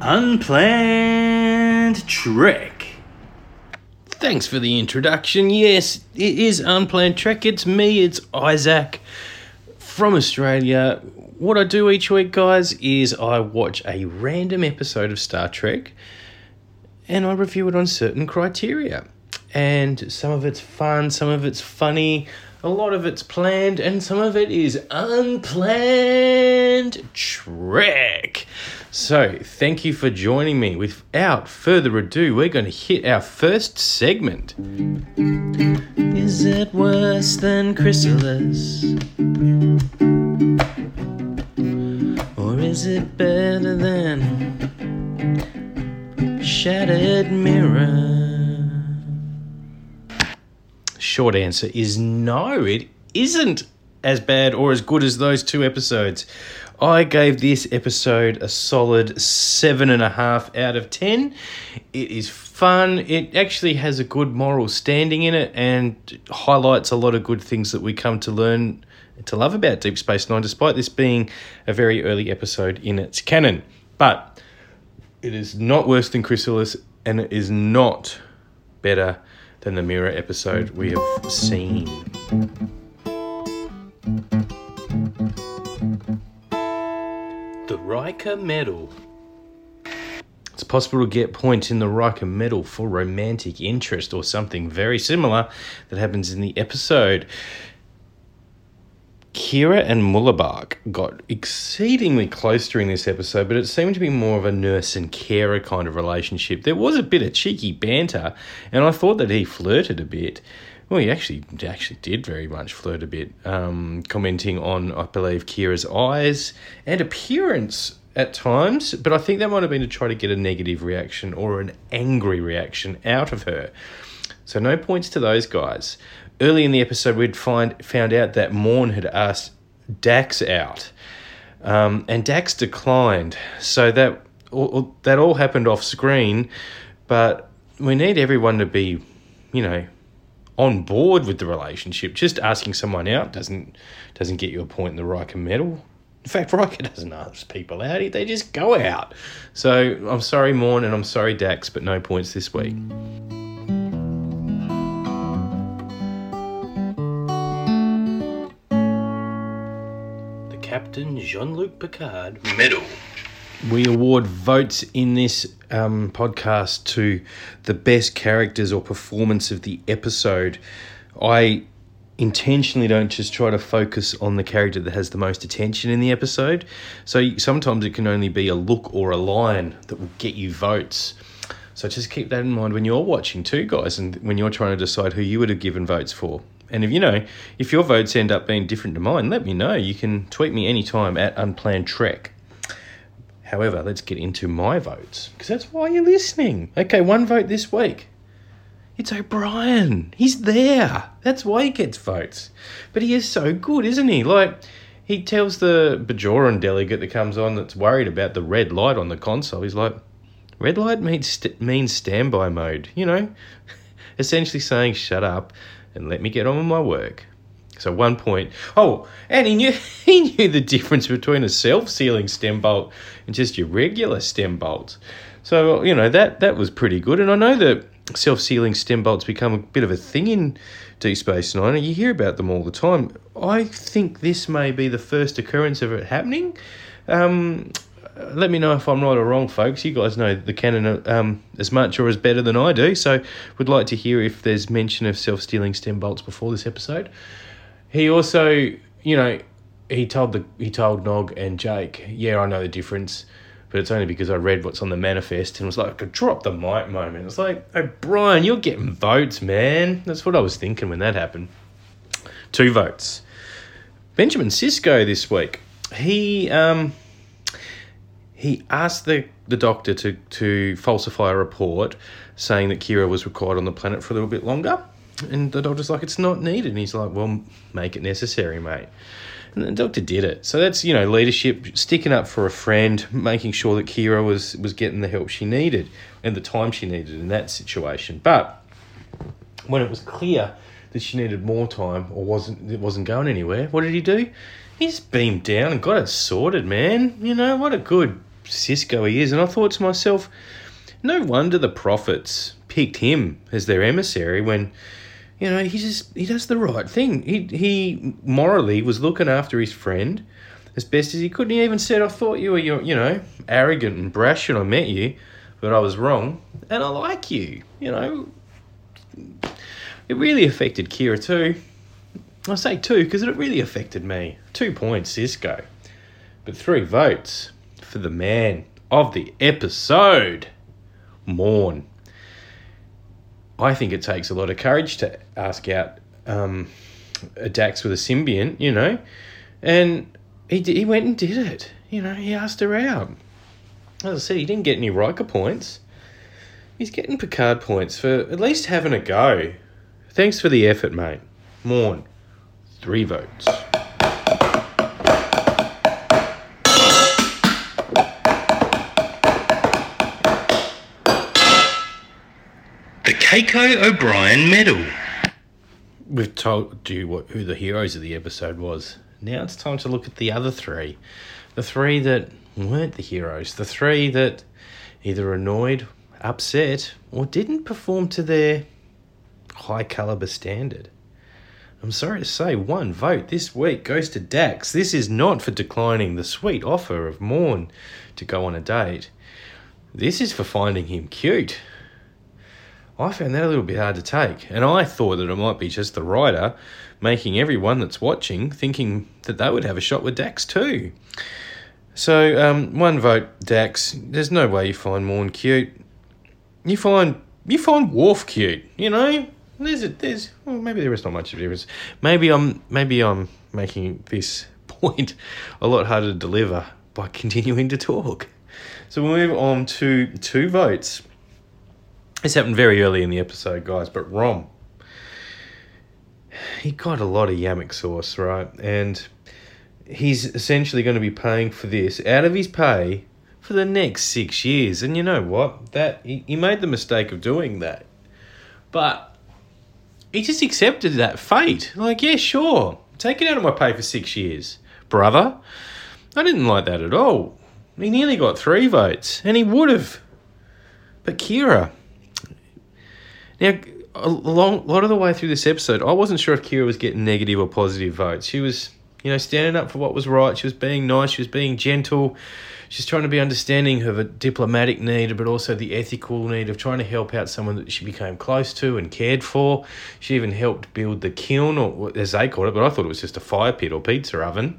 Unplanned Trek. Thanks for the introduction. Yes, it is Unplanned Trek. It's me, it's Isaac from Australia. What I do each week, guys, is I watch a random episode of Star Trek and I review it on certain criteria. And some of it's fun, some of it's funny, a lot of it's planned, and some of it is unplanned Trek. So, thank you for joining me. Without further ado, we're going to hit our first segment. Is it worse than Chrysalis? Or is it better than Shattered Mirror? Short answer is no, it isn't as bad or as good as those two episodes. I gave this episode a solid seven and a half out of ten. It is fun. It actually has a good moral standing in it and highlights a lot of good things that we come to learn to love about Deep Space Nine, despite this being a very early episode in its canon. But it is not worse than Chrysalis, and it is not better than the Mirror episode we have seen. The Riker Medal. It's possible to get points in the Riker Medal for romantic interest or something very similar that happens in the episode. Kira and Mullibok got exceedingly close during this episode, but it seemed to be more of a nurse and carer kind of relationship. There was a bit of cheeky banter, and I thought that he flirted a bit. Well, he actually actually did very much flirt a bit, um, commenting on, I believe, Kira's eyes and appearance at times, but I think that might have been to try to get a negative reaction or an angry reaction out of her. So no points to those guys. Early in the episode, we'd find found out that Morn had asked Dax out, um, and Dax declined. So that all, that all happened off screen, but we need everyone to be, you know, on board with the relationship. Just asking someone out doesn't doesn't get you a point in the Riker medal. In fact, Riker doesn't ask people out; they just go out. So I'm sorry, Morn, and I'm sorry, Dax, but no points this week. The Captain Jean-Luc Picard medal. We award votes in this um, podcast to the best characters or performance of the episode. I intentionally don't just try to focus on the character that has the most attention in the episode. So sometimes it can only be a look or a line that will get you votes. So just keep that in mind when you're watching too, guys, and when you're trying to decide who you would have given votes for. And if you know, if your votes end up being different to mine, let me know. You can tweet me anytime at unplanned trek. However, let's get into my votes because that's why you're listening. Okay, one vote this week. It's O'Brien. He's there. That's why he gets votes. But he is so good, isn't he? Like, he tells the Bajoran delegate that comes on that's worried about the red light on the console. He's like, red light means, st- means standby mode, you know? Essentially saying, shut up and let me get on with my work. So one point. Oh, and he knew he knew the difference between a self-sealing stem bolt and just your regular stem bolt. So you know that that was pretty good. And I know that self-sealing stem bolts become a bit of a thing in Deep Space Nine, you hear about them all the time. I think this may be the first occurrence of it happening. Um, let me know if I'm right or wrong, folks. You guys know the canon um, as much or as better than I do, so would like to hear if there's mention of self-sealing stem bolts before this episode. He also, you know, he told the he told Nog and Jake, yeah, I know the difference, but it's only because I read what's on the manifest and was like a drop the mic moment. It's like, oh Brian, you're getting votes, man. That's what I was thinking when that happened. Two votes. Benjamin Sisko this week. He um he asked the, the doctor to, to falsify a report saying that Kira was required on the planet for a little bit longer. And the doctor's like, it's not needed. And he's like, well, make it necessary, mate. And the doctor did it. So that's, you know, leadership, sticking up for a friend, making sure that Kira was, was getting the help she needed and the time she needed in that situation. But when it was clear that she needed more time or wasn't it wasn't going anywhere, what did he do? He just beamed down and got it sorted, man. You know, what a good Sisko he is. And I thought to myself, no wonder the prophets picked him as their emissary when you know, he just he does the right thing. He he morally was looking after his friend as best as he could. And he even said, "I thought you were you know arrogant and brash when I met you, but I was wrong, and I like you." You know, it really affected Kira too. I say two because it really affected me. Two points, Sisko but three votes for the man of the episode, Morn. I think it takes a lot of courage to ask out um, a Dax with a symbiont, you know, and he he went and did it. You know, he asked her out. As I said, he didn't get any Riker points. He's getting Picard points for at least having a go. Thanks for the effort, mate. Morn, three votes. Keiko O'Brien Medal. We've told you what, who the heroes of the episode was. Now it's time to look at the other three. The three that weren't the heroes. The three that either annoyed, upset, or didn't perform to their high caliber standard. I'm sorry to say, one vote this week goes to Dax. This is not for declining the sweet offer of Morn to go on a date. This is for finding him cute. I found that a little bit hard to take. And I thought that it might be just the writer making everyone that's watching thinking that they would have a shot with Dax too. So, um, one vote, Dax. There's no way you find Morn cute. You find you find Worf cute. You know, there's a, there's well, maybe there is not much of a difference. Maybe I'm maybe I'm making this point a lot harder to deliver by continuing to talk. So we'll move on to two votes. This happened very early in the episode, guys, but Rom, he got a lot of yamok sauce, right? And he's essentially going to be paying for this out of his pay for the next six years. And you know what? That he, he made the mistake of doing that. But he just accepted that fate. Like, yeah, sure. Take it out of my pay for six years. Brother, I didn't like that at all. He nearly got three votes, and he would have. But Kira, now, a uh, long, lot of the way through this episode, I wasn't sure if Kira was getting negative or positive votes. She was, you know, standing up for what was right. She was being nice. She was being gentle. She's trying to be understanding of a diplomatic need, but also the ethical need of trying to help out someone that she became close to and cared for. She even helped build the kiln, or as they called it, but I thought it was just a fire pit or pizza oven.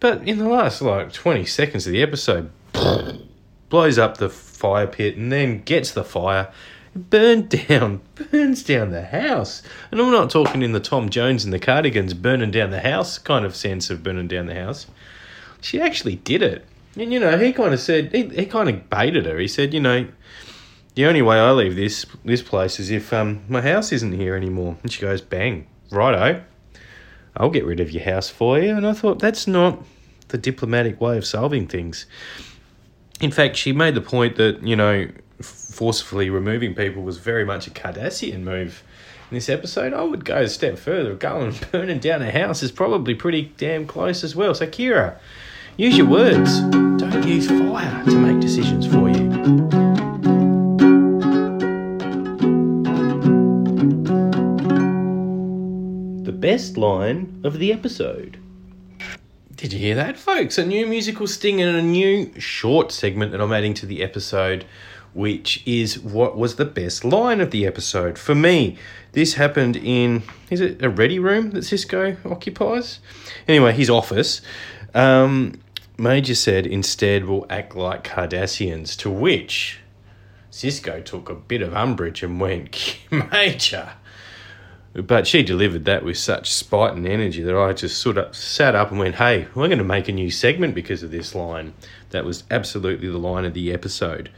But in the last like 20 seconds of the episode, blows up the fire pit and then gets the fire burned down, burns down the house. And I'm not talking in the Tom Jones and the Cardigans burning down the house kind of sense of burning down the house. She actually did it. And, you know, he kind of said, he, he kind of baited her. He said, you know, the only way I leave this this place is if um, my house isn't here anymore. And she goes, bang, righto, I'll get rid of your house for you. And I thought, that's not the diplomatic way of solving things. In fact, she made the point that, you know, forcefully removing people was very much a Cardassian move. In this episode, I would go a step further. Going burning down a house is probably pretty damn close as well. So, Kira, use your words. Don't use fire to make decisions for you. The best line of the episode. Did you hear that, folks? A new musical sting and a new short segment that I'm adding to the episode which is what was the best line of the episode. For me, this happened in, is it a ready room that Sisko occupies? Anyway, his office. Um, Major said, instead, we'll act like Cardassians, to which Sisko took a bit of umbrage and went, Major. But she delivered that with such spite and energy that I just sort of sat up and went, hey, we're going to make a new segment because of this line. That was absolutely the line of the episode.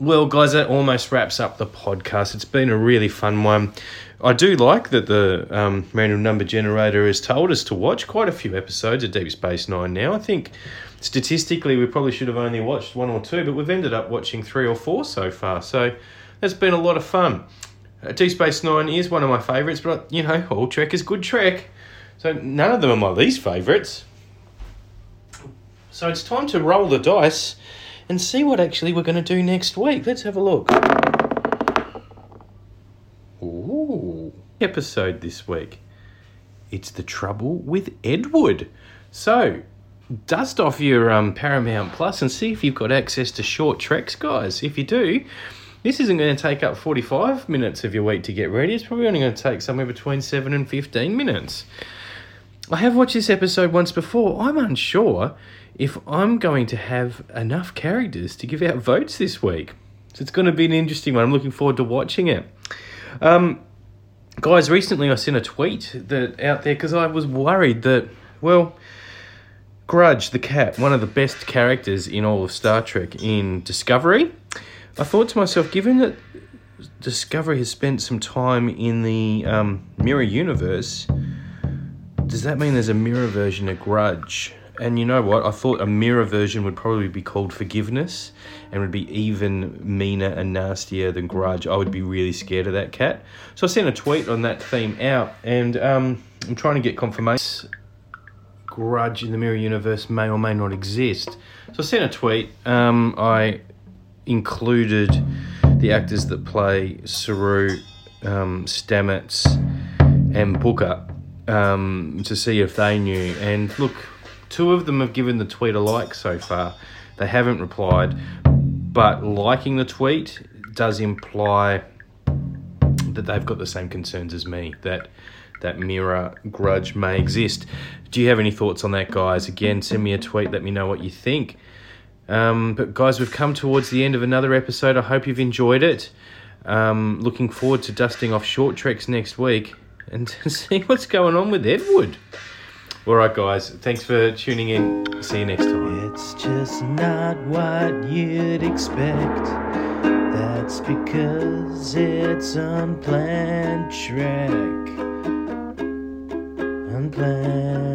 Well, guys, that almost wraps up the podcast. It's been a really fun one. I do like that the um, random number generator has told us to watch quite a few episodes of Deep Space Nine now. I think statistically we probably should have only watched one or two, but we've ended up watching three or four so far. So that's been a lot of fun. Uh, Deep Space Nine is one of my favourites, but you know, all Trek is good Trek. So none of them are my least favourites. So it's time to roll the dice and see what actually we're going to do next week. Let's have a look. Ooh. Episode this week. It's the trouble with Edward. So, dust off your um, Paramount Plus and see if you've got access to short treks, guys. If you do, this isn't going to take up 45 minutes of your week to get ready. It's probably only going to take somewhere between 7 and 15 minutes. I have watched this episode once before. I'm unsure if I'm going to have enough characters to give out votes this week. So it's going to be an interesting one. I'm looking forward to watching it. Um, guys, recently I sent a tweet that out there because I was worried that, well, Grudge, the cat, one of the best characters in all of Star Trek in Discovery. I thought to myself, given that Discovery has spent some time in the um, mirror universe, does that mean there's a mirror version of Grudge? And you know what? I thought a mirror version would probably be called Forgiveness and would be even meaner and nastier than Grudge. I would be really scared of that cat. So I sent a tweet on that theme out and um, I'm trying to get confirmation. Grudge in the mirror universe may or may not exist. So I sent a tweet. Um, I included the actors that play Saru, um, Stamets, and Booker um, to see if they knew. And look, two of them have given the tweet a like so far. They haven't replied, but liking the tweet does imply that they've got the same concerns as me that that mirror grudge may exist. Do you have any thoughts on that, guys? Again, send me a tweet. Let me know what you think. Um, but guys, we've come towards the end of another episode. I hope you've enjoyed it. Um, looking forward to dusting off short treks next week and see what's going on with Edward. All right, guys. Thanks for tuning in. See you next time. It's just not what you'd expect. That's because it's unplanned Trek. Unplanned.